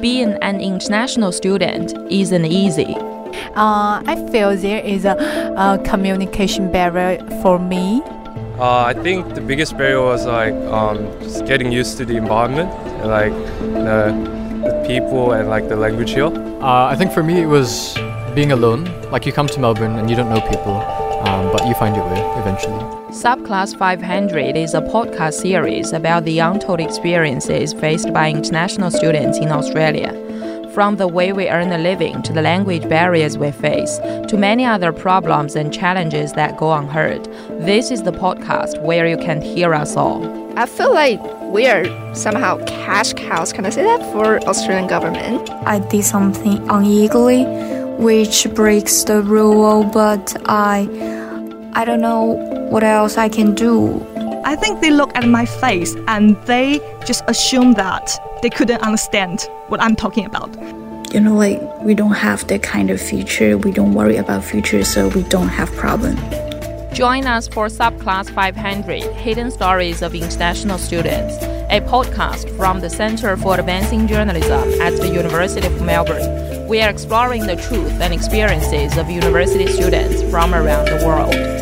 being an international student isn't easy. Uh, I feel there is a, a communication barrier for me. Uh, I think the biggest barrier was like um, just getting used to the environment, and, like the, the people and like the language here. Uh, I think for me it was being alone. Like you come to Melbourne and you don't know people, um, but you find your way eventually. Subclass 500 is a podcast series about the untold experiences faced by international students in Australia. From the way we earn a living to the language barriers we face to many other problems and challenges that go unheard, this is the podcast where you can hear us all. I feel like we are somehow cash cows, can I say that, for Australian government. I did something illegally which breaks the rule, but I I don't know what else I can do. I think they look at my face and they just assume that they couldn't understand what I'm talking about. You know, like we don't have that kind of future. We don't worry about future, so we don't have problem. Join us for Subclass 500 Hidden Stories of International Students, a podcast from the Center for Advancing Journalism at the University of Melbourne. We are exploring the truth and experiences of university students from around the world.